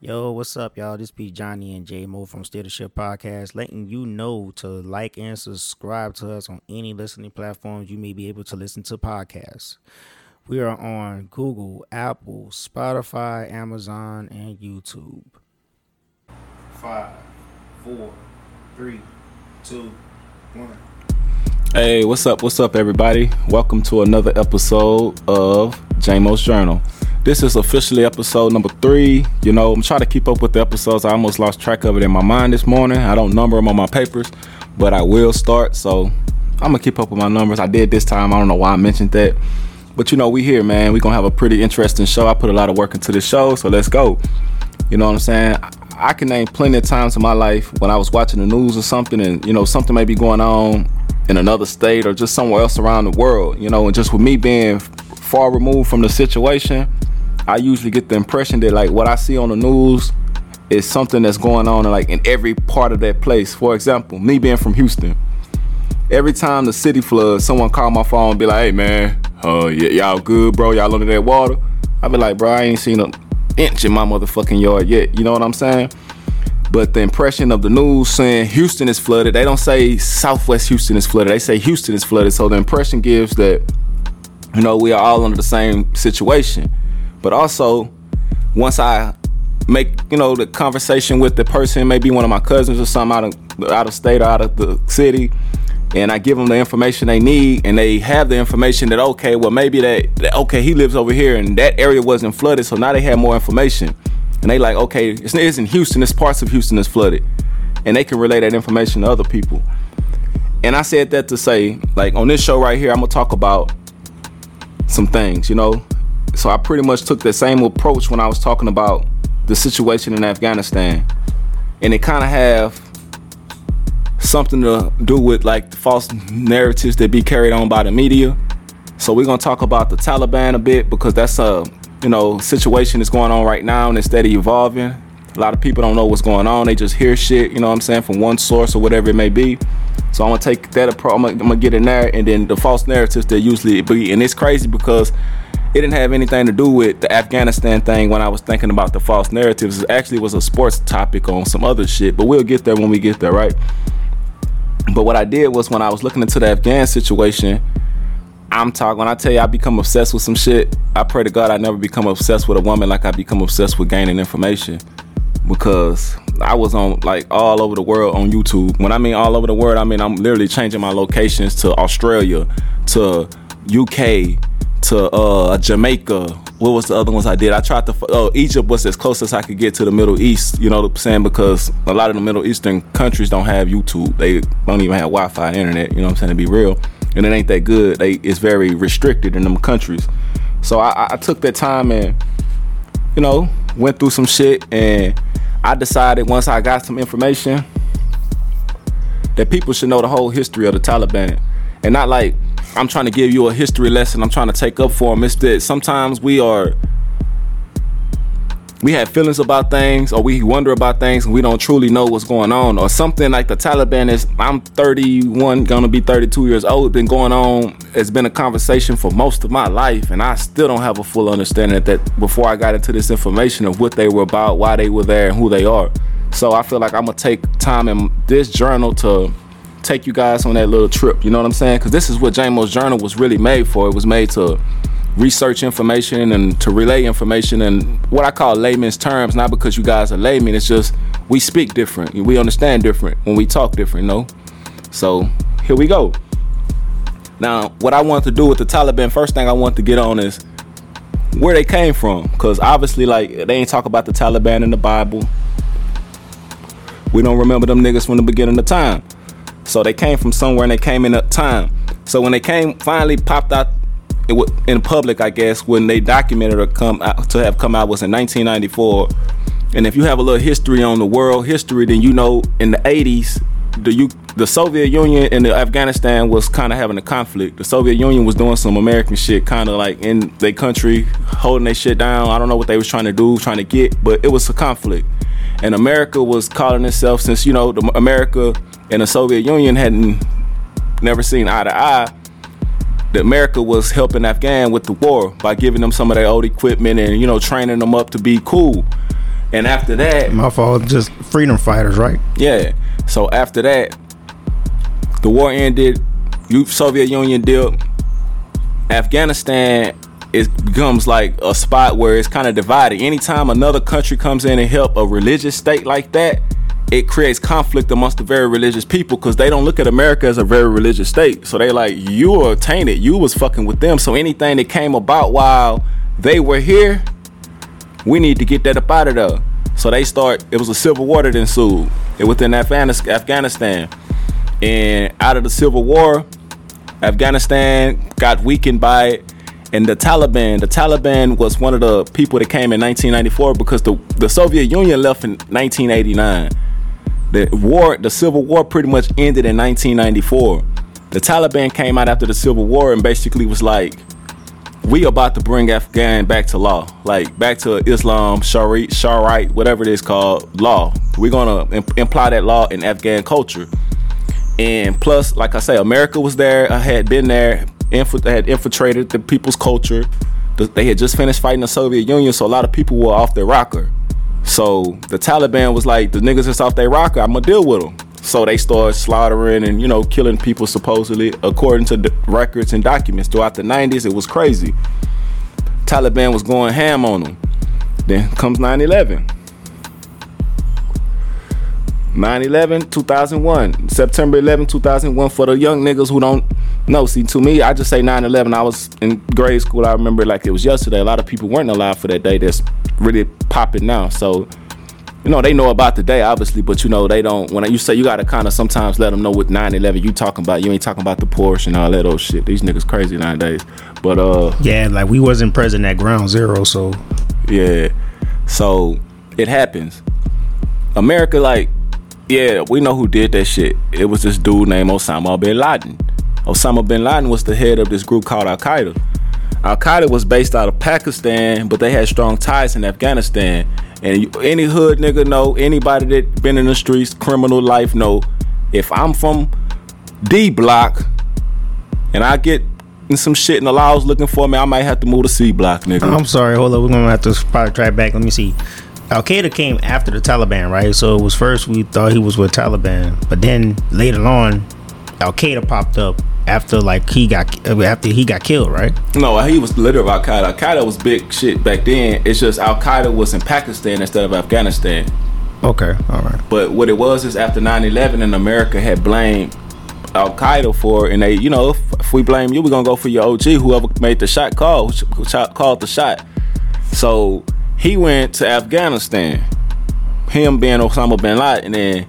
Yo, what's up, y'all? This be Johnny and J Mo from Steer the Ship Podcast, letting you know to like and subscribe to us on any listening platforms you may be able to listen to podcasts. We are on Google, Apple, Spotify, Amazon, and YouTube. Five, four, three, two, one. Hey, what's up? What's up, everybody? Welcome to another episode of JMO's Journal. This is officially episode number three. You know, I'm trying to keep up with the episodes. I almost lost track of it in my mind this morning. I don't number them on my papers, but I will start. So I'm gonna keep up with my numbers. I did this time. I don't know why I mentioned that. But you know, we here, man. we gonna have a pretty interesting show. I put a lot of work into this show, so let's go. You know what I'm saying? I can name plenty of times in my life when I was watching the news or something and, you know, something may be going on in another state or just somewhere else around the world, you know, and just with me being far removed from the situation, I usually get the impression that like what I see on the news is something that's going on in, like in every part of that place. For example, me being from Houston, every time the city floods, someone call my phone and be like, "Hey man, uh, y- y'all good, bro? Y'all under that water?" I be like, "Bro, I ain't seen an inch in my motherfucking yard yet." You know what I'm saying? But the impression of the news saying Houston is flooded, they don't say Southwest Houston is flooded. They say Houston is flooded. So the impression gives that, you know, we are all under the same situation. But also, once I make, you know, the conversation with the person, maybe one of my cousins or something out of out of state or out of the city, and I give them the information they need, and they have the information that okay, well maybe that, that okay he lives over here and that area wasn't flooded, so now they have more information, and they like okay it's, it's in Houston, it's parts of Houston that's flooded, and they can relay that information to other people. And I said that to say, like on this show right here, I'm gonna talk about some things, you know. So I pretty much took the same approach when I was talking about the situation in Afghanistan, and it kind of have something to do with like the false narratives that be carried on by the media. So we're gonna talk about the Taliban a bit because that's a you know situation that's going on right now and it's steady evolving. A lot of people don't know what's going on. They just hear shit, you know what I'm saying, from one source or whatever it may be. So I'm gonna take that approach. I'm, gonna- I'm gonna get in there, and then the false narratives that usually be, and it's crazy because it didn't have anything to do with the Afghanistan thing when I was thinking about the false narratives. It actually was a sports topic on some other shit, but we'll get there when we get there, right? But what I did was when I was looking into the Afghan situation, I'm talking when I tell you I become obsessed with some shit, I pray to God I never become obsessed with a woman like I become obsessed with gaining information. Because I was on like all over the world on YouTube. When I mean all over the world, I mean I'm literally changing my locations to Australia, to UK, to uh Jamaica. What was the other ones I did? I tried to. Oh, Egypt was as close as I could get to the Middle East. You know what I'm saying? Because a lot of the Middle Eastern countries don't have YouTube. They don't even have Wi-Fi internet. You know what I'm saying? To be real, and it ain't that good. They it's very restricted in them countries. So I, I- I took that time and you know went through some shit, and I decided once I got some information that people should know the whole history of the Taliban. And not like I'm trying to give you a history lesson, I'm trying to take up for them. It's that sometimes we are we have feelings about things or we wonder about things and we don't truly know what's going on or something like the Taliban is I'm 31 gonna be 32 years old been going on it's been a conversation for most of my life and I still don't have a full understanding that before I got into this information of what they were about why they were there and who they are so I feel like I'm gonna take time in this journal to take you guys on that little trip you know what I'm saying because this is what JMO's journal was really made for it was made to research information and to relay information and what I call layman's terms, not because you guys are laymen, it's just we speak different. We understand different when we talk different, you know? So here we go. Now, what I want to do with the Taliban, first thing I want to get on is where they came from. Because obviously, like, they ain't talk about the Taliban in the Bible. We don't remember them niggas from the beginning of time. So they came from somewhere and they came in a time. So when they came, finally popped out it wa- in public, I guess, when they documented or come out, to have come out was in 1994. And if you have a little history on the world history, then you know in the 80s, the U- the Soviet Union and the Afghanistan was kind of having a conflict. The Soviet Union was doing some American shit, kind of like in their country, holding their shit down. I don't know what they was trying to do, trying to get, but it was a conflict. And America was calling itself, since you know, the America and the Soviet Union hadn't never seen eye to eye that America was helping Afghan with the war by giving them some of their old equipment and you know training them up to be cool. And after that, My fault. Just freedom fighters, right? yeah. So after that, the war ended. You Soviet Union did. Afghanistan it becomes like a spot where it's kind of divided. Anytime another country comes in and help a religious state like that, it creates conflict amongst the very religious people because they don't look at America as a very religious state. So they like you were tainted. You was fucking with them. So anything that came about while they were here, we need to get that up out of there. So they start. It was a civil war that ensued it within Afghanis- Afghanistan, and out of the civil war, Afghanistan got weakened by it. And the Taliban, the Taliban was one of the people that came in 1994 because the, the Soviet Union left in 1989. The war, the civil war pretty much ended in 1994. The Taliban came out after the civil war and basically was like, we about to bring Afghan back to law, like back to Islam, Shari, Shariat, whatever it is called, law. We're gonna imp- imply that law in Afghan culture. And plus, like I say, America was there. I had been there, inf- had infiltrated the people's culture. The- They had just finished fighting the Soviet Union, so a lot of people were off their rocker. So the Taliban was like, the niggas that's off their rocker, I'm gonna deal with them. So they started slaughtering and you know killing people supposedly, according to the records and documents. Throughout the 90s, it was crazy. Taliban was going ham on them. Then comes 9/11. 9/11, 2001, September 11, 2001. For the young niggas who don't know, see, to me, I just say 9/11. I was in grade school. I remember like it was yesterday. A lot of people weren't alive for that day. That's really popping now. So, you know, they know about the day, obviously, but you know, they don't. When you say you gotta kind of sometimes let them know what 9/11 you talking about. You ain't talking about the Porsche and all that old shit. These niggas crazy nowadays. But uh, Yeah, like we wasn't present at ground zero, so yeah. So it happens. America, like, yeah, we know who did that shit. It was this dude named Osama bin Laden. Osama bin Laden was the head of this group called Al Qaeda. Al Qaeda was based out of Pakistan, but they had strong ties in Afghanistan. And any hood nigga know, anybody that been in the streets, criminal life know, if I'm from D block and I get in some shit and the law's looking for me, I might have to move to C block, nigga. I'm sorry. Hold up, we're gonna have to probably try back. Let me see. Al Qaeda came after the Taliban, right? So it was first we thought he was with Taliban, but then later on, Al Qaeda popped up after like he got after he got killed, right? No, he was literally Al Qaeda. Al Qaeda was big shit back then. It's just Al Qaeda was in Pakistan instead of Afghanistan. Okay, all right. But what it was is after 9/11, and America had blamed Al Qaeda for, it, and they, you know, if, if we blame you, we're gonna go for your OG, whoever made the shot call, shot, called the shot. So he went to Afghanistan. Him being Osama bin Laden, and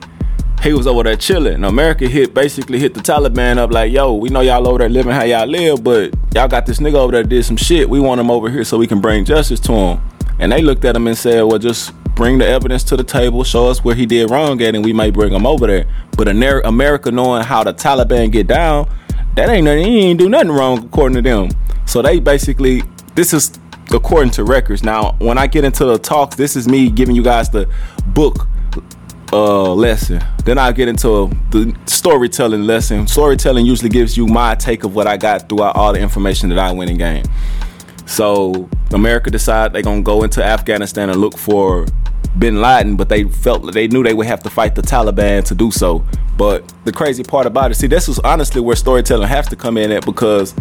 he was over there chilling. And America hit basically hit the Taliban up like, yo, we know y'all over there living how y'all live, but y'all got this nigga over there did some shit. We want him over here so we can bring justice to him. And they looked at him and said, well, just bring the evidence to the table, show us where he did wrong at, and we might bring him over there. But America knowing how the Taliban get down, that ain't nothing. He ain't do nothing wrong according to them. So they basically, this is according to records. Now, when I get into the talks, this is me giving you guys the book uh lesson. Then I get into the storytelling lesson. Storytelling usually gives you my take of what I got throughout all the information that I went and gained. So America decided they're gonna go into Afghanistan and look for Bin Laden, but they felt they knew they would have to fight the Taliban to do so. But the crazy part about it, see, this was honestly where storytelling has to come in at because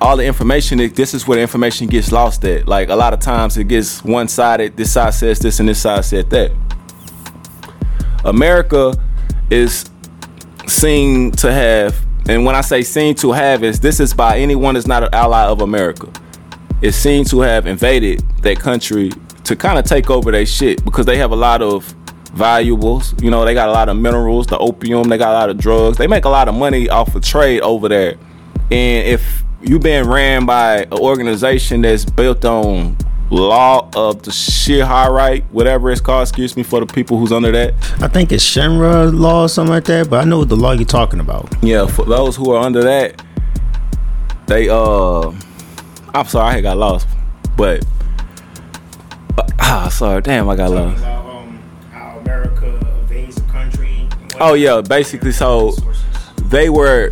all the information, this is where the information gets lost at. Like a lot of times it gets one sided. This side says this and this side said that. America is seen to have, and when I say seen to have, is this is by anyone that's not an ally of America. Is seen to have invaded that country to kind of take over their shit because they have a lot of valuables. You know, they got a lot of minerals, the opium, they got a lot of drugs. They make a lot of money off of trade over there. And if you been ran by an organization that's built on law of the Shiharite, whatever it's called, excuse me for the people who's under that. I think it's Shenra law or something like that, but I know what the law you're talking about. Yeah, for those who are under that, they uh I'm sorry, I got lost. But uh, ah, sorry, damn, I got lost. how America invades a country. Oh yeah, basically so they were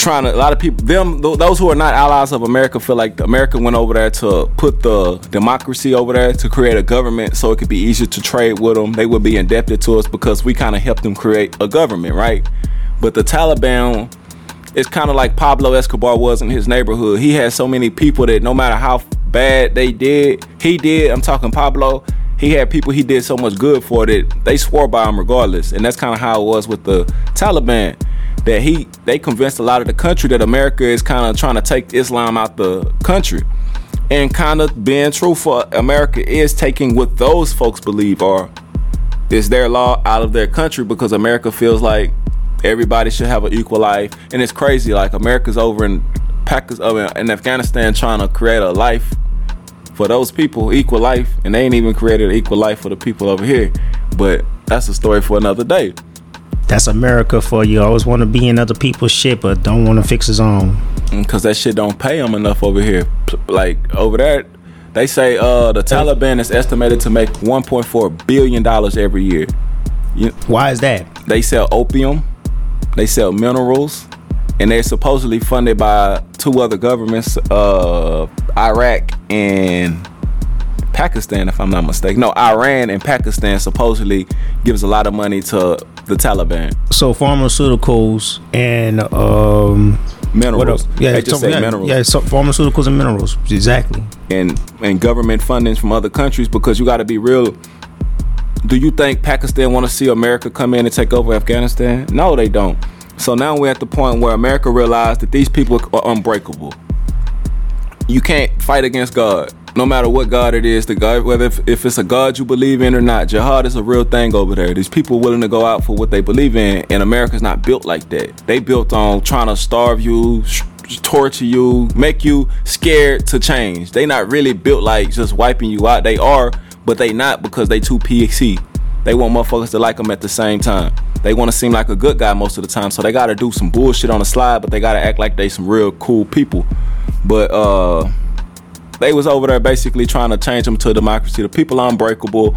trying to a lot of people them those who are not allies of America feel like America went over there to put the democracy over there to create a government so it could be easier to trade with them. They would be indebted to us because we kind of helped them create a government, right? But the Taliban it's kind of like Pablo Escobar was in his neighborhood. He had so many people that no matter how bad they did, he did. I'm talking Pablo. He had people he did so much good for that they swore by him regardless. And that's kind of how it was with the Taliban that he they convinced a lot of the country that America is kind of trying to take Islam out the country. And kind of being true for America is taking what those folks believe are is their law out of their country because America feels like everybody should have an equal life. And it's crazy, like America's over in Pakistan uh, in Afghanistan trying to create a life for those people, equal life, and they ain't even created an equal life for the people over here. But that's a story for another day that's America for you. Always want to be in other people's shit, but don't want to fix his own. Because mm, that shit don't pay him enough over here. Like over there, they say uh, the Taliban is estimated to make 1.4 billion dollars every year. You, Why is that? They sell opium, they sell minerals, and they're supposedly funded by two other governments, uh, Iraq and Pakistan, if I'm not mistaken. No, Iran and Pakistan supposedly gives a lot of money to the Taliban. So pharmaceuticals and um, minerals. Yeah, they just so, say yeah, minerals. Yeah, so pharmaceuticals and minerals. Exactly. And and government fundings from other countries because you got to be real. Do you think Pakistan want to see America come in and take over Afghanistan? No, they don't. So now we're at the point where America realized that these people are unbreakable. You can't fight against God no matter what God it is, the God, whether if, if, it's a God you believe in or not, jihad is a real thing over there. These people willing to go out for what they believe in, and America's not built like that. They built on trying to starve you, sh- torture you, make you scared to change. They not really built like just wiping you out. They are, but they not because they too PC. They want motherfuckers to like them at the same time. They want to seem like a good guy most of the time, so they got to do some bullshit on the slide, but they got to act like they some real cool people. But uh they was over there basically trying to change them to democracy. The people are unbreakable.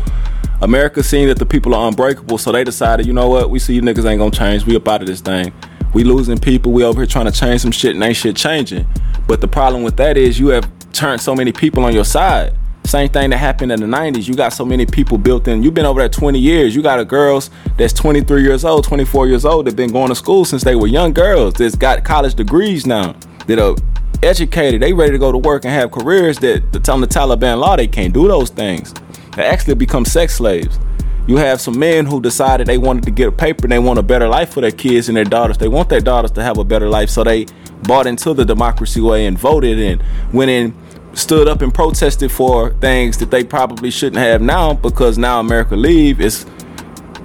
America seen that the people are unbreakable, so they decided, you know what, we see you niggas ain't gonna change. We up out of this thing. We losing people. We over here trying to change some shit and ain't shit changing. But the problem with that is you have turned so many people on your side. Same thing that happened in the 90s. You got so many people built in. You've been over there 20 years. You got a girls that's 23 years old, 24 years old, that been going to school since they were young girls, that's got college degrees now, that are educated, they ready to go to work and have careers that the, telling the Taliban law they can't do those things. They actually become sex slaves. You have some men who decided they wanted to get a paper and they want a better life for their kids and their daughters. They want their daughters to have a better life, so they bought into the democracy way and voted and went in, stood up and protested for things that they probably shouldn't have now because now America leave. It's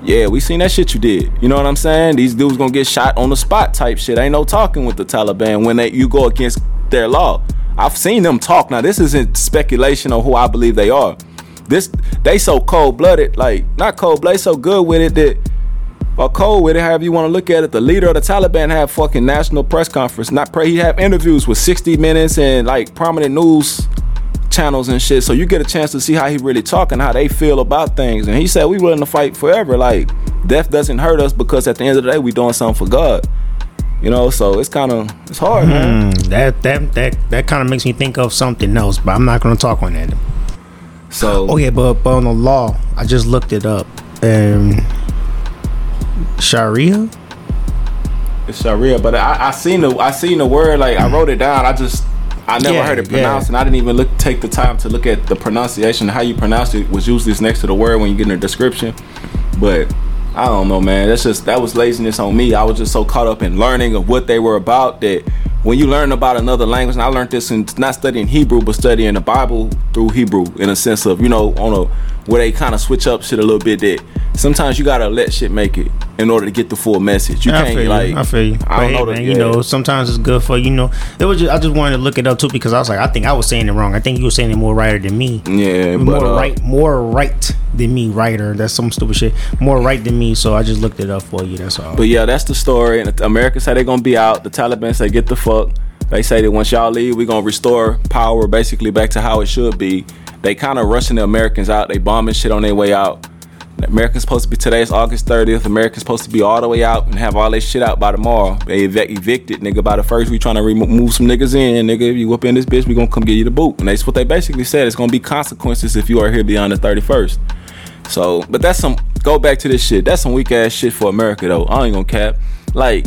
yeah, we seen that shit you did. You know what I'm saying? These dudes gonna get shot on the spot type shit. Ain't no talking with the Taliban when they you go against their law. I've seen them talk. Now this isn't speculation on who I believe they are. This they so cold blooded, like not cold blooded, so good with it that or cold with it, however you want to look at it. The leader of the Taliban have fucking national press conference. Not pray he have interviews with 60 minutes and like prominent news channels and shit. So you get a chance to see how he really talking, how they feel about things. And he said we willing to fight forever. Like death doesn't hurt us because at the end of the day we doing something for God. You know, so it's kind of it's hard, mm, man. That that that that kind of makes me think of something else, but I'm not gonna talk on that. So oh yeah, but, but on the law, I just looked it up, and Sharia. It's Sharia, but I, I seen the I seen the word like I wrote it down. I just I never yeah, heard it pronounced, yeah. and I didn't even look take the time to look at the pronunciation. How you pronounce it was usually next to the word when you get in the description, but I don't know, man. That's just that was laziness on me. I was just so caught up in learning of what they were about that when you learn about another language, and I learned this in not studying Hebrew, but studying the Bible through Hebrew in a sense of, you know, on a where they kind of switch up shit a little bit that sometimes you gotta let shit make it in order to get the full message. You I can't feel like you. I feel you. I don't hey, know man, you know, sometimes it's good for you know. It was just I just wanted to look it up too because I was like, I think I was saying it wrong. I think you were saying it more writer than me. Yeah, more uh, right, more right than me. Writer. That's some stupid shit. More right than me. So I just looked it up for you. That's all. But yeah, that's the story. And America say they're gonna be out. The Taliban say get the fuck. They say that once y'all leave, we're gonna restore power basically back to how it should be. They kind of rushing the Americans out. They bombing shit on their way out America's supposed to be today's August 30th. America's supposed to be all the way out and have all this shit out by tomorrow. They ev- evicted, nigga. By the first, we trying to remove some niggas in, nigga. If you whip in this bitch, we gonna come get you the boot. And that's what they basically said. It's gonna be consequences if you are here beyond the 31st. So, but that's some. Go back to this shit. That's some weak ass shit for America though. I ain't gonna cap. Like,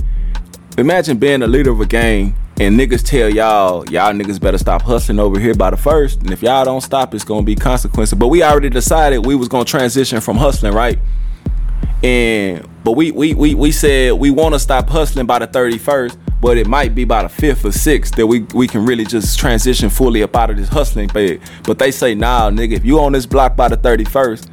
imagine being a leader of a gang and niggas tell y'all, y'all niggas better stop hustling over here by the first. And if y'all don't stop, it's gonna be consequences. But we already decided we was gonna transition from hustling, right? And but we we we, we said we wanna stop hustling by the 31st, but it might be by the fifth or sixth that we, we can really just transition fully up out of this hustling bed. But they say, nah, nigga, if you on this block by the 31st,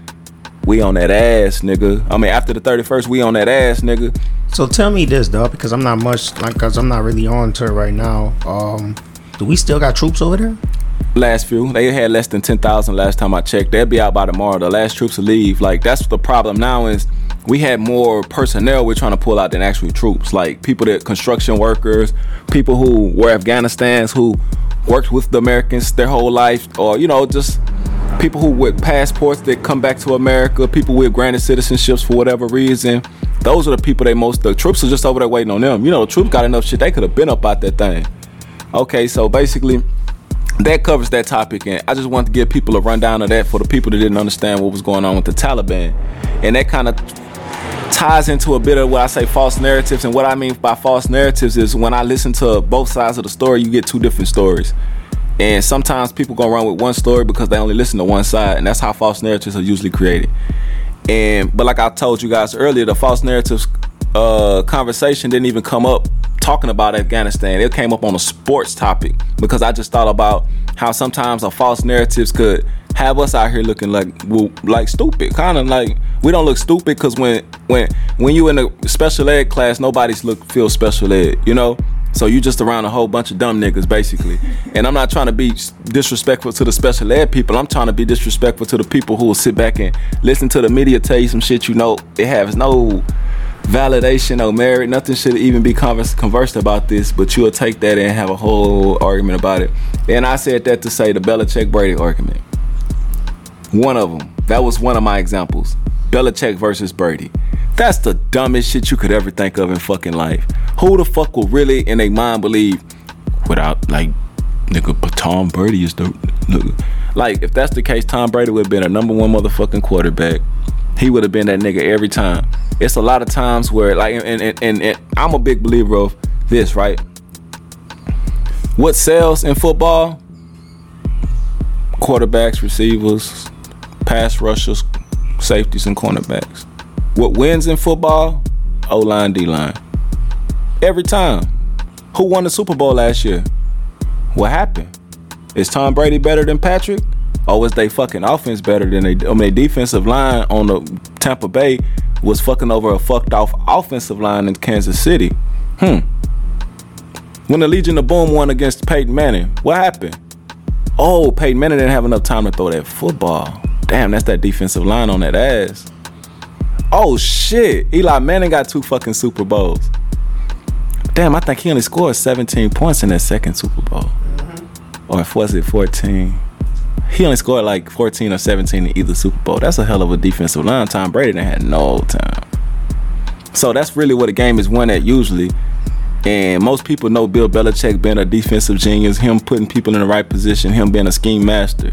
we on that ass, nigga. I mean, after the 31st, we on that ass, nigga. So tell me this, though, because I'm not much like, cause I'm not really on to it right now. Um, do we still got troops over there? Last few, they had less than ten thousand last time I checked. They'll be out by tomorrow. The last troops to leave. Like that's the problem now is we had more personnel we're trying to pull out than actual troops. Like people that construction workers, people who were Afghanistan's who worked with the Americans their whole life, or you know just people who with passports that come back to America, people with granted citizenships for whatever reason. Those are the people they most. The troops are just over there waiting on them. You know, the troops got enough shit. They could have been up out that thing. Okay, so basically, that covers that topic, and I just want to give people a rundown of that for the people that didn't understand what was going on with the Taliban, and that kind of ties into a bit of what I say false narratives, and what I mean by false narratives is when I listen to both sides of the story, you get two different stories. And sometimes people gonna run with one story because they only listen to one side, and that's how false narratives are usually created. And but like I told you guys earlier, the false narratives uh, conversation didn't even come up talking about Afghanistan. It came up on a sports topic because I just thought about how sometimes the false narratives could have us out here looking like like stupid, kind of like we don't look stupid because when when when you in a special ed class, nobody's look feel special ed, you know. So you just around a whole bunch of dumb niggas, basically. And I'm not trying to be disrespectful to the special ed people. I'm trying to be disrespectful to the people who will sit back and listen to the media tell you some shit you know it has no validation or merit. Nothing should even be converse, conversed about this, but you'll take that and have a whole argument about it. And I said that to say the Belichick Brady argument. One of them. That was one of my examples. Belichick versus Brady. That's the dumbest shit you could ever think of in fucking life. Who the fuck will really in their mind believe without like nigga but Tom Brady is the nigga. Like if that's the case, Tom Brady would have been a number one motherfucking quarterback. He would have been that nigga every time. It's a lot of times where like and and, and, and I'm a big believer of this, right? What sells in football? Quarterbacks, receivers, pass rushers, safeties, and cornerbacks. What wins in football? O line, D line. Every time. Who won the Super Bowl last year? What happened? Is Tom Brady better than Patrick? Or was they fucking offense better than they? I mean, defensive line on the Tampa Bay was fucking over a fucked off offensive line in Kansas City. Hmm. When the Legion of Boom won against Peyton Manning, what happened? Oh, Peyton Manning didn't have enough time to throw that football. Damn, that's that defensive line on that ass. Oh shit, Eli Manning got two fucking Super Bowls. Damn, I think he only scored 17 points in that second Super Bowl. Mm-hmm. Or was it 14? He only scored like 14 or 17 in either Super Bowl. That's a hell of a defensive line. Tom Brady didn't had no time. So that's really what a game is won at usually. And most people know Bill Belichick being a defensive genius, him putting people in the right position, him being a scheme master.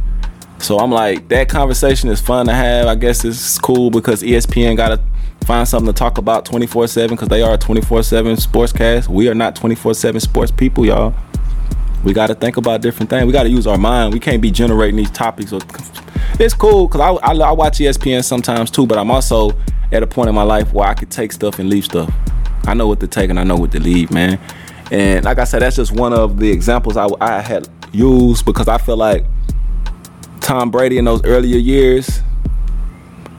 So I'm like, that conversation is fun to have. I guess it's cool because ESPN got to find something to talk about 24 7 because they are a 24 7 sportscast. We are not 24 7 sports people, y'all. We got to think about different things. We got to use our mind. We can't be generating these topics. It's cool because I, I, I watch ESPN sometimes too, but I'm also at a point in my life where I could take stuff and leave stuff. I know what to take and I know what to leave, man. And like I said, that's just one of the examples I, I had used because I feel like Tom Brady in those earlier years,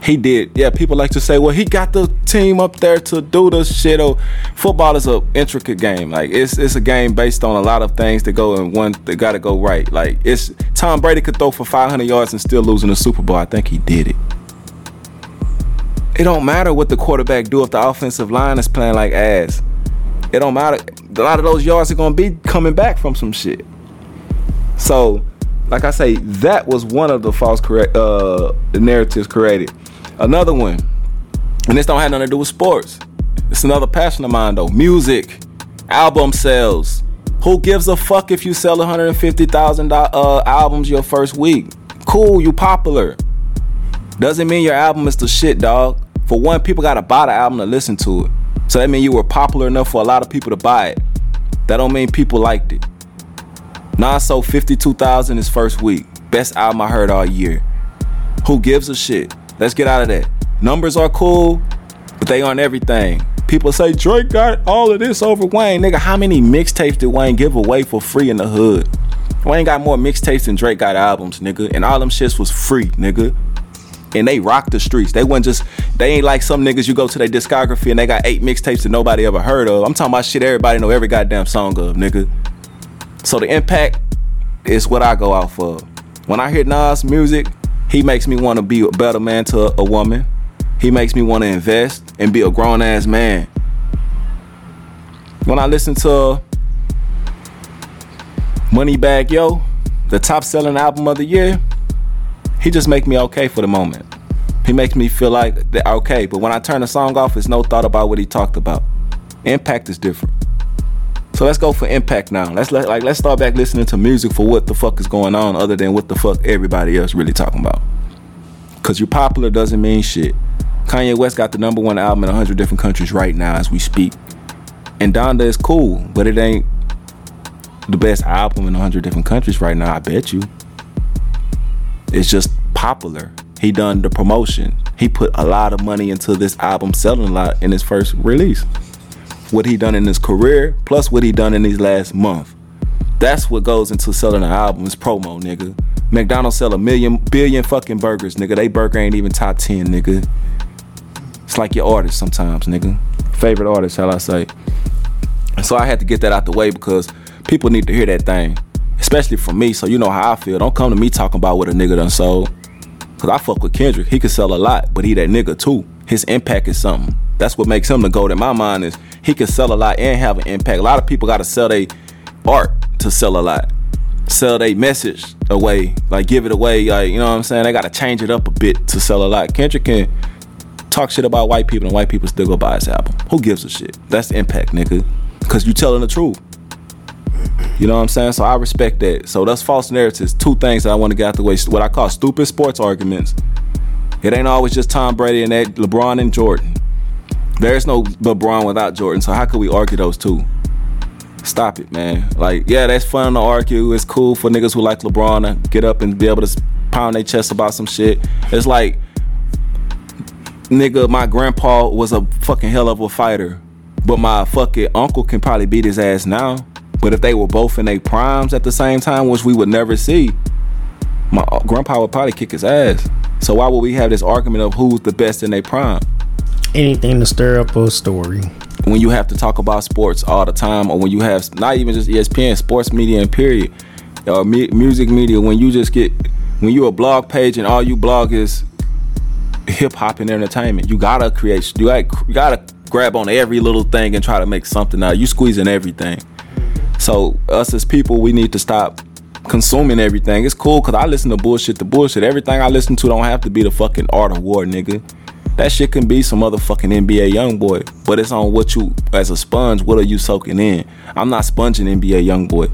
he did. Yeah, people like to say, well, he got the team up there to do the shit. Or football is an intricate game. Like it's it's a game based on a lot of things that go in one that got to go right. Like it's Tom Brady could throw for 500 yards and still losing the Super Bowl. I think he did it. It don't matter what the quarterback do if the offensive line is playing like ass. It don't matter. A lot of those yards are gonna be coming back from some shit. So like I say, that was one of the false correct uh, narratives created. Another one, and this don't have nothing to do with sports. It's another passion of mine though. Music, album sales. Who gives a fuck if you sell 150,000 uh, albums your first week? Cool, you popular. Doesn't mean your album is the shit, dog. For one, people gotta buy the album to listen to it. So that means you were popular enough for a lot of people to buy it. That don't mean people liked it. Nas sold 52,000 his first week. Best album I heard all year. Who gives a shit? Let's get out of that. Numbers are cool, but they aren't everything. People say Drake got all of this over Wayne. Nigga, how many mixtapes did Wayne give away for free in the hood? Wayne got more mixtapes than Drake got albums, nigga. And all them shits was free, nigga. And they rocked the streets. They wasn't just, they ain't like some niggas you go to their discography and they got eight mixtapes that nobody ever heard of. I'm talking about shit everybody know every goddamn song of, nigga. So the impact is what I go out for. When I hear Nas music, he makes me want to be a better man to a woman. He makes me want to invest and be a grown ass man. When I listen to Moneybagg Yo, the top selling album of the year, he just make me okay for the moment. He makes me feel like okay, but when I turn the song off, it's no thought about what he talked about. Impact is different. So let's go for impact now. Let's let, like let's start back listening to music for what the fuck is going on, other than what the fuck everybody else really talking about. Cause you're popular doesn't mean shit. Kanye West got the number one album in 100 different countries right now as we speak. And Donda is cool, but it ain't the best album in 100 different countries right now, I bet you. It's just popular. He done the promotion. He put a lot of money into this album selling a lot in his first release. What he done in his career, plus what he done in these last month. That's what goes into selling an album is promo, nigga. McDonald's sell a million billion fucking burgers, nigga. They burger ain't even top 10, nigga. It's like your artist sometimes, nigga. Favorite artist, how I say. So I had to get that out the way because people need to hear that thing. Especially from me, so you know how I feel. Don't come to me talking about what a nigga done sold. Cause I fuck with Kendrick. He could sell a lot, but he that nigga too. His impact is something. That's what makes him the goat in my mind is he can sell a lot and have an impact. A lot of people gotta sell their art to sell a lot. Sell their message away. Like give it away. Like, you know what I'm saying? They gotta change it up a bit to sell a lot. Kendrick can talk shit about white people and white people still go buy his album. Who gives a shit? That's impact, nigga. Cause you telling the truth. You know what I'm saying? So I respect that. So that's false narratives. Two things that I want to get out the way. What I call stupid sports arguments. It ain't always just Tom Brady and that LeBron and Jordan. There's no LeBron without Jordan. So how could we argue those two? Stop it, man. Like, yeah, that's fun to argue. It's cool for niggas who like LeBron to get up and be able to pound their chest about some shit. It's like, nigga, my grandpa was a fucking hell of a fighter, but my fucking uncle can probably beat his ass now. But if they were both in their primes at the same time, which we would never see, my grandpa would probably kick his ass. So why would we have this argument of who's the best in their prime? Anything to stir up a story. When you have to talk about sports all the time, or when you have not even just ESPN, sports media and period, or mu- music media, when you just get when you a blog page and all you blog is hip hop and entertainment, you gotta create, you gotta, you gotta grab on every little thing and try to make something out. You squeezing everything. So us as people, we need to stop consuming everything. It's cool because I listen to bullshit to bullshit. Everything I listen to don't have to be the fucking art of war, nigga. That shit can be some motherfucking NBA YoungBoy, but it's on what you as a sponge. What are you soaking in? I'm not sponging NBA YoungBoy.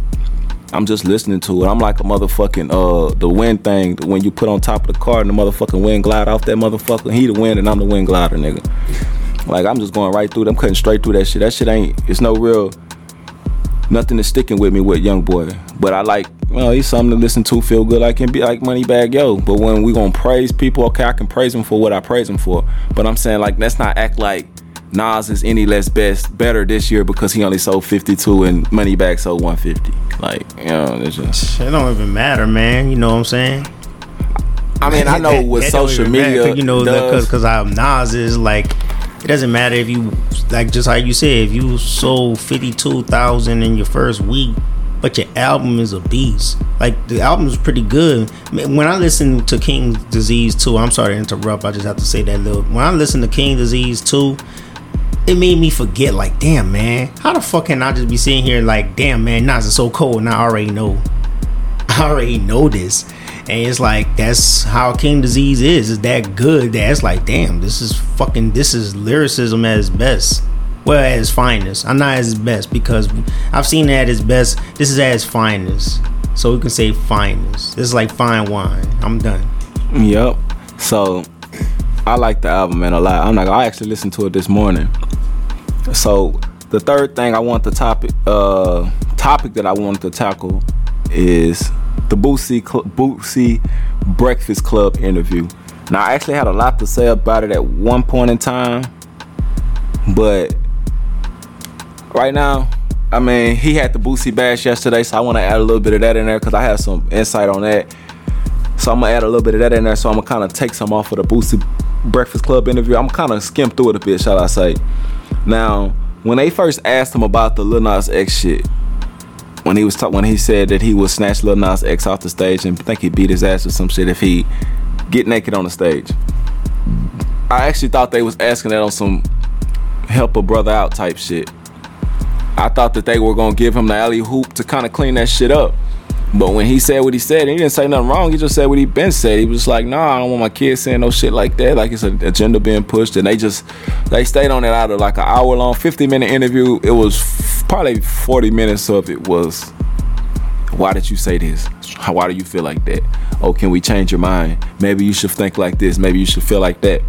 I'm just listening to it. I'm like a motherfucking uh the wind thing when you put on top of the car and the motherfucking wind glide off that motherfucker. He the wind and I'm the wind glider, nigga. Like I'm just going right through them, cutting straight through that shit. That shit ain't. It's no real. Nothing is sticking with me with YoungBoy. But I like, well, he's something to listen to, feel good. I can be like Moneybagg Yo. But when we gonna praise people, okay, I can praise him for what I praise him for. But I'm saying like, let's not act like Nas is any less best better this year because he only sold 52 and Moneybagg sold 150. Like, you know, it's just. It don't even matter, man. You know what I'm saying? I mean, I know what social media, matter, you know, does. because I'm Nas is like, it doesn't matter if you like just how you said if you sold fifty two thousand in your first week, but your album is a beast. Like the album is pretty good. When I listen to King Disease 2, I'm sorry to interrupt. I just have to say that little. When I listen to King Disease 2, it made me forget. Like, damn man, how the fuck can I just be sitting here like, damn man, Nas is so cold, and I already know. I already know this. And it's like that's how King Disease is. Is that good? That's like, damn, this is fucking. This is lyricism at its best. Well, at its finest. I'm not at its best because I've seen it at its best. This is at its finest. So we can say finest. This is like fine wine. I'm done. Yep. So I like the album man a lot. I'm like I actually listened to it this morning. So the third thing I want the topic uh topic that I wanted to tackle is the Boosie Cl- Breakfast Club interview. Now I actually had a lot to say about it at one point in time, but right now, I mean, he had the Boosie bash yesterday, so I want to add a little bit of that in there because I have some insight on that. So I'm gonna add a little bit of that in there. So I'm gonna kind of take some off of the Boosie Breakfast Club interview. I'm kind of skim through it a bit, shall I say? Now, when they first asked him about the Lil Nas X shit, when he was ta- when he said that he would snatch Lil Nas X off the stage and think he'd beat his ass or some shit if he get naked on the stage. I actually thought they was asking that on some help a brother out type shit. I thought that they were gonna give him the alley hoop to kind of clean that shit up. But when he said what he said, he didn't say nothing wrong. He just said what he been said. He was just like, "Nah, I don't want my kids saying no shit like that. Like it's an agenda being pushed." And they just they stayed on it out of like an hour long, fifty minute interview. It was f- probably forty minutes of it was, "Why did you say this? Why do you feel like that? Oh, can we change your mind? Maybe you should think like this. Maybe you should feel like that."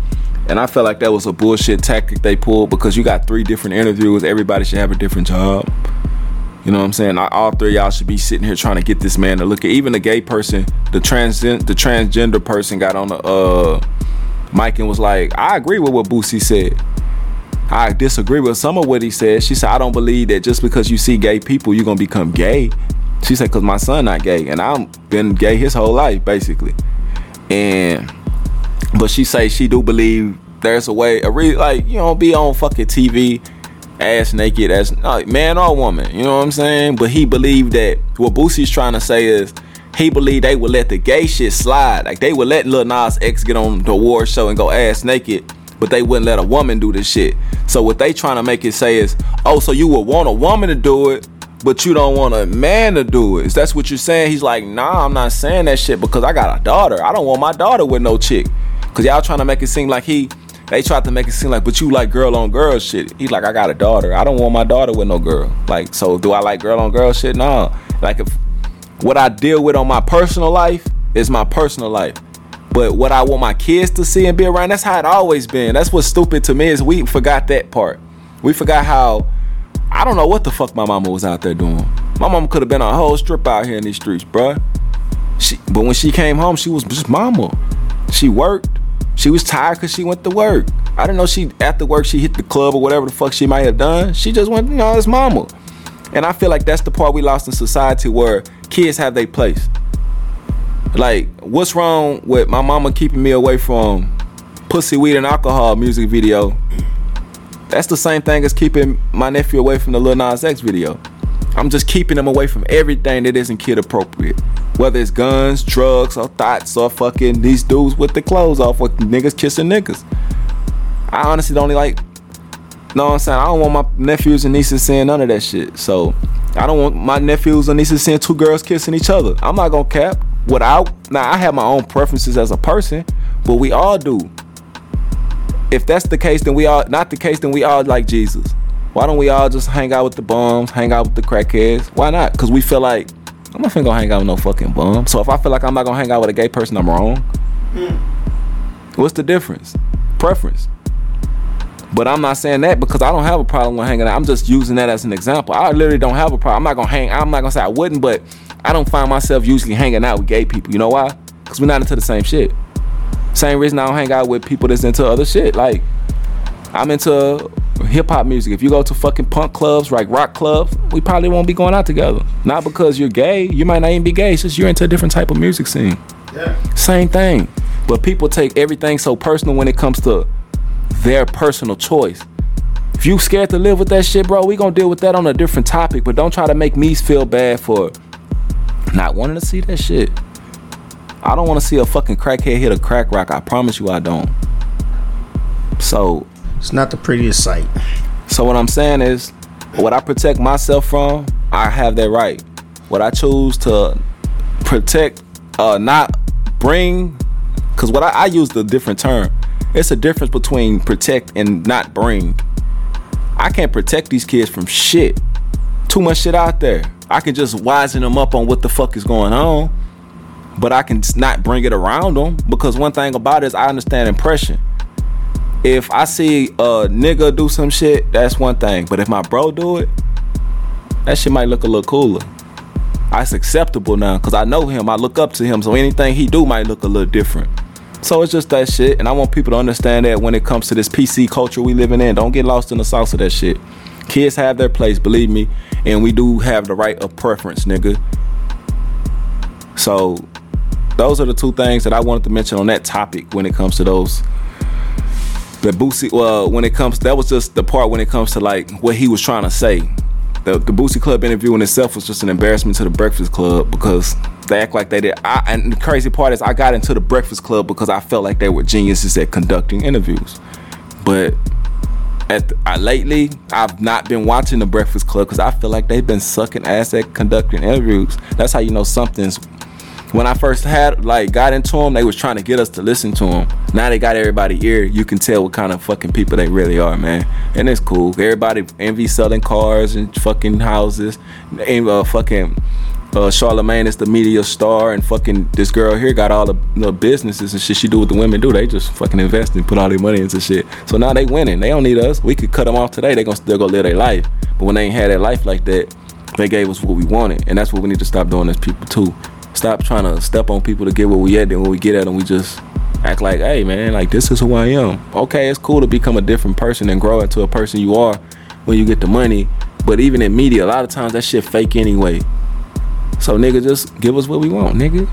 And I felt like that was a bullshit tactic they pulled because you got three different interviews. Everybody should have a different job. You know what I'm saying? All three y'all should be sitting here trying to get this man to look at even the gay person, the trans the transgender person got on the uh mic and was like, I agree with what Boosie said. I disagree with some of what he said. She said, I don't believe that just because you see gay people, you're gonna become gay. She said, cause my son not gay, and I've been gay his whole life, basically. And but she say she do believe there's a way, a re like, you know, be on fucking TV ass naked as like, man or woman. You know what I'm saying? But he believed that what Boosie's trying to say is he believed they would let the gay shit slide. Like they would let Lil Nas X get on the award show and go ass naked, but they wouldn't let a woman do this shit. So what they trying to make it say is, oh, so you would want a woman to do it, but you don't want a man to do it. That's what you're saying? He's like, nah, I'm not saying that shit because I got a daughter. I don't want my daughter with no chick. Cause y'all trying to make it seem like he they tried to make it seem like, but you like girl on girl shit. He's like, I got a daughter. I don't want my daughter with no girl. Like, so do I like girl on girl shit? No. Like, if what I deal with on my personal life is my personal life. But what I want my kids to see and be around, that's how it always been. That's what's stupid to me is we forgot that part. We forgot how I don't know what the fuck my mama was out there doing. My mama could have been a whole strip out here in these streets, bruh. She, but when she came home, she was just mama. She worked. She was tired because she went to work. I didn't know she after work she hit the club or whatever the fuck she might have done. She just went, you know, it's mama. And I feel like that's the part we lost in society where kids have their place. Like, what's wrong with my mama keeping me away from pussy, weed, and alcohol music video? That's the same thing as keeping my nephew away from the Lil Nas X video. I'm just keeping them away from everything that isn't kid appropriate. Whether it's guns, drugs, or thoughts, or fucking these dudes with the clothes off, or niggas kissing niggas. I honestly don't like. Know what I'm saying? I don't want my nephews and nieces seeing none of that shit. So I don't want my nephews and nieces seeing two girls kissing each other. I'm not gonna cap. Without now, I have my own preferences as a person, but we all do. If that's the case, then we all not the case, then we all like Jesus. Why don't we all just hang out with the bums, hang out with the crackheads? Why not? Because we feel like I'm not finna go hang out with no fucking bum. So if I feel like I'm not gonna hang out with a gay person, I'm wrong. Hmm. What's the difference? Preference. But I'm not saying that because I don't have a problem with hanging out. I'm just using that as an example. I literally don't have a problem. I'm not gonna hang. I'm not gonna say I wouldn't, but I don't find myself usually hanging out with gay people. You know why? Because we're not into the same shit. Same reason I don't hang out with people that's into other shit. Like I'm into hip hop music. If you go to fucking punk clubs, like rock clubs, we probably won't be going out together. Not because you're gay. You might not even be gay. It's just you're into a different type of music scene. Yeah. Same thing. But people take everything so personal when it comes to their personal choice. If you scared to live with that shit, bro, we gonna deal with that on a different topic. But don't try to make me feel bad for not wanting to see that shit. I don't want to see a fucking crackhead hit a crack rock. I promise you, I don't. So, It's not the prettiest sight. so what I'm saying is, what I protect myself from, I have that right. What I choose to protect, uh, not bring, because what I, I use the different term. It's a difference between protect and not bring. I can't protect these kids from shit. Too much shit out there. I can just wisen them up on what the fuck is going on, but I can just not bring it around them because one thing about it is I understand impression. If I see a nigga do some shit, that's one thing. But if my bro do it, that shit might look a little cooler. It's acceptable now because I know him. I look up to him, so anything he do might look a little different. So it's just that shit, and I want people to understand that when it comes to this PC culture we living in, don't get lost in the sauce of that shit. Kids have their place, believe me, and we do have the right of preference, nigga. So those are the two things that I wanted to mention on that topic when it comes to those. The Boosie, well, when it comes, that was just the part when it comes to like what he was trying to say. The, the Boosie Club interview in itself was just an embarrassment to the Breakfast Club because they act like they did. I, and the crazy part is, I got into the Breakfast Club because I felt like they were geniuses at conducting interviews. But at the, uh, lately, I've not been watching the Breakfast Club because I feel like they've been sucking ass at conducting interviews. That's how you know something's. When I first had like got into them, they was trying to get us to listen to them. Now they got everybody ear. You can tell what kind of fucking people they really are, man. And it's cool. Everybody Envy selling cars and fucking houses. And uh, fucking uh, Charlemagne is the media star, and fucking this girl here got all the, the businesses and shit she do what the women do. They just fucking invest and put all their money into shit. So now they winning. They don't need us. We could cut them off today. They gonna still go live their life. But when they ain't had that life like that, they gave us what we wanted, and that's what we need to stop doing as people too. Stop trying to step on people to get where we at. Then when we get at them, we just act like, hey man, like this is who I am. Okay, it's cool to become a different person and grow into a person you are when you get the money. But even in media, a lot of times that shit fake anyway. So nigga, just give us what we want, nigga.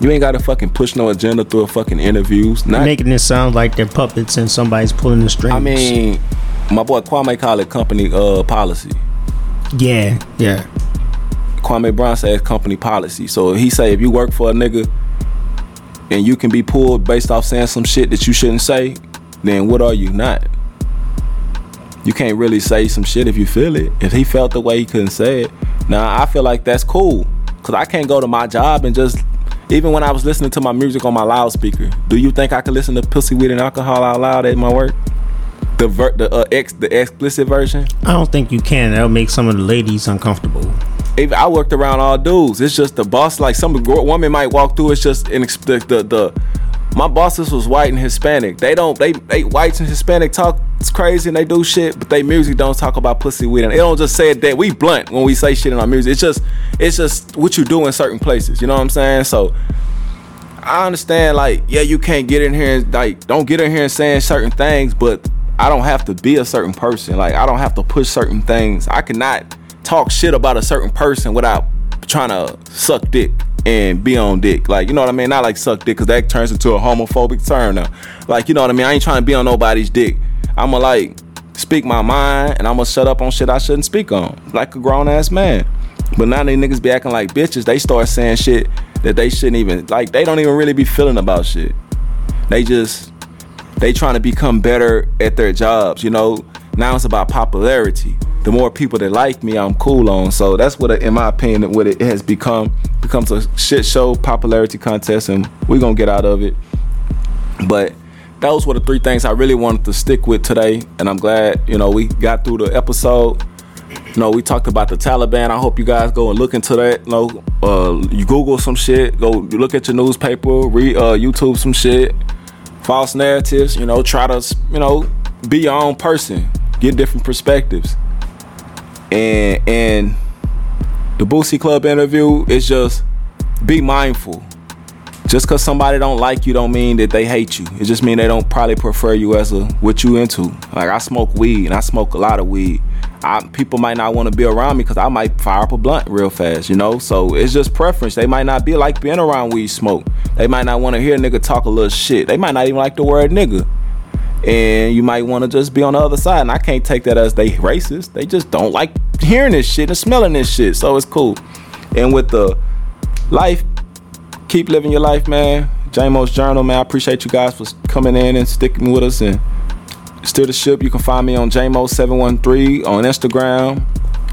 You ain't gotta fucking push no agenda through a fucking interviews. Not, Making it sound like they're puppets and somebody's pulling the strings. I mean, my boy Kwame call it company uh policy. yeah, yeah. Kwame Brown says company policy. So he say if you work for a nigga and you can be pulled based off saying some shit that you shouldn't say, then what are you not? You can't really say some shit if you feel it. If he felt the way he couldn't say it. Now I feel like that's cool. Cause I can't go to my job and just even when I was listening to my music on my loudspeaker, do you think I could listen to pussy weed and alcohol out loud at my work? The ver- the uh, ex the explicit version. I don't think you can. That'll make some of the ladies uncomfortable. If I worked around all dudes. It's just the boss. Like some woman might walk through. It's just inex- the, the the my bosses was white and Hispanic. They don't they they whites and Hispanic talk it's crazy and they do shit, but they music don't talk about pussy weed and they don't just say it that we blunt when we say shit in our music. It's just it's just what you do in certain places. You know what I'm saying? So I understand like yeah you can't get in here and like don't get in here and saying certain things, but I don't have to be a certain person. Like I don't have to push certain things. I cannot talk shit about a certain person without trying to suck dick and be on dick. Like, you know what I mean? Not like suck dick, because that turns into a homophobic term now. Like, you know what I mean? I ain't trying to be on nobody's dick. I'ma like speak my mind and I'ma shut up on shit I shouldn't speak on. Like a grown ass man. But now they niggas be acting like bitches. They start saying shit that they shouldn't even like they don't even really be feeling about shit. They just they trying to become better at their jobs, you know. Now it's about popularity. The more people that like me, I'm cool on. So that's what, in my opinion, what it has become becomes a shit show popularity contest, and we're gonna get out of it. But those were the three things I really wanted to stick with today, and I'm glad you know we got through the episode. You know, we talked about the Taliban. I hope you guys go and look into that. You know, uh, you Google some shit, go look at your newspaper, read uh, YouTube some shit, false narratives. You know, try to you know be your own person, get different perspectives, and and the Boosie Club interview is just be mindful. Just cause somebody don't like you don't mean that they hate you. It just mean they don't probably prefer you as a what you into. Like I smoke weed and I smoke a lot of weed. I, people might not want to be around me because I might fire up a blunt real fast, you know. So it's just preference. They might not be like being around weed smoke. They might not want to hear a nigga talk a little shit. They might not even like the word nigga. And you might want to just be on the other side. And I can't take that as they racist. They just don't like hearing this shit and smelling this shit. So it's cool. And with the life, keep living your life, man. JMO's Journal, man. I appreciate you guys for coming in and sticking with us and Steer the ship. You can find me on JMO713 on Instagram,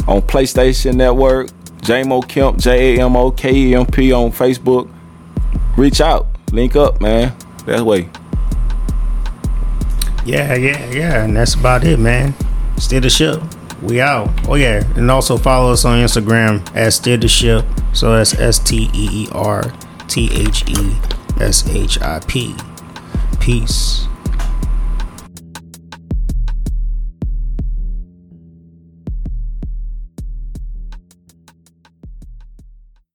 on PlayStation Network, JMO Kemp, J A M O K E M P on Facebook. Reach out. link up, man. That way. Yeah, yeah, yeah. And that's about it, man. Steer the ship. We out. Oh yeah, and also follow us on Instagram at Steer the Ship. So that's S T E E R T H E S H I P. Peace.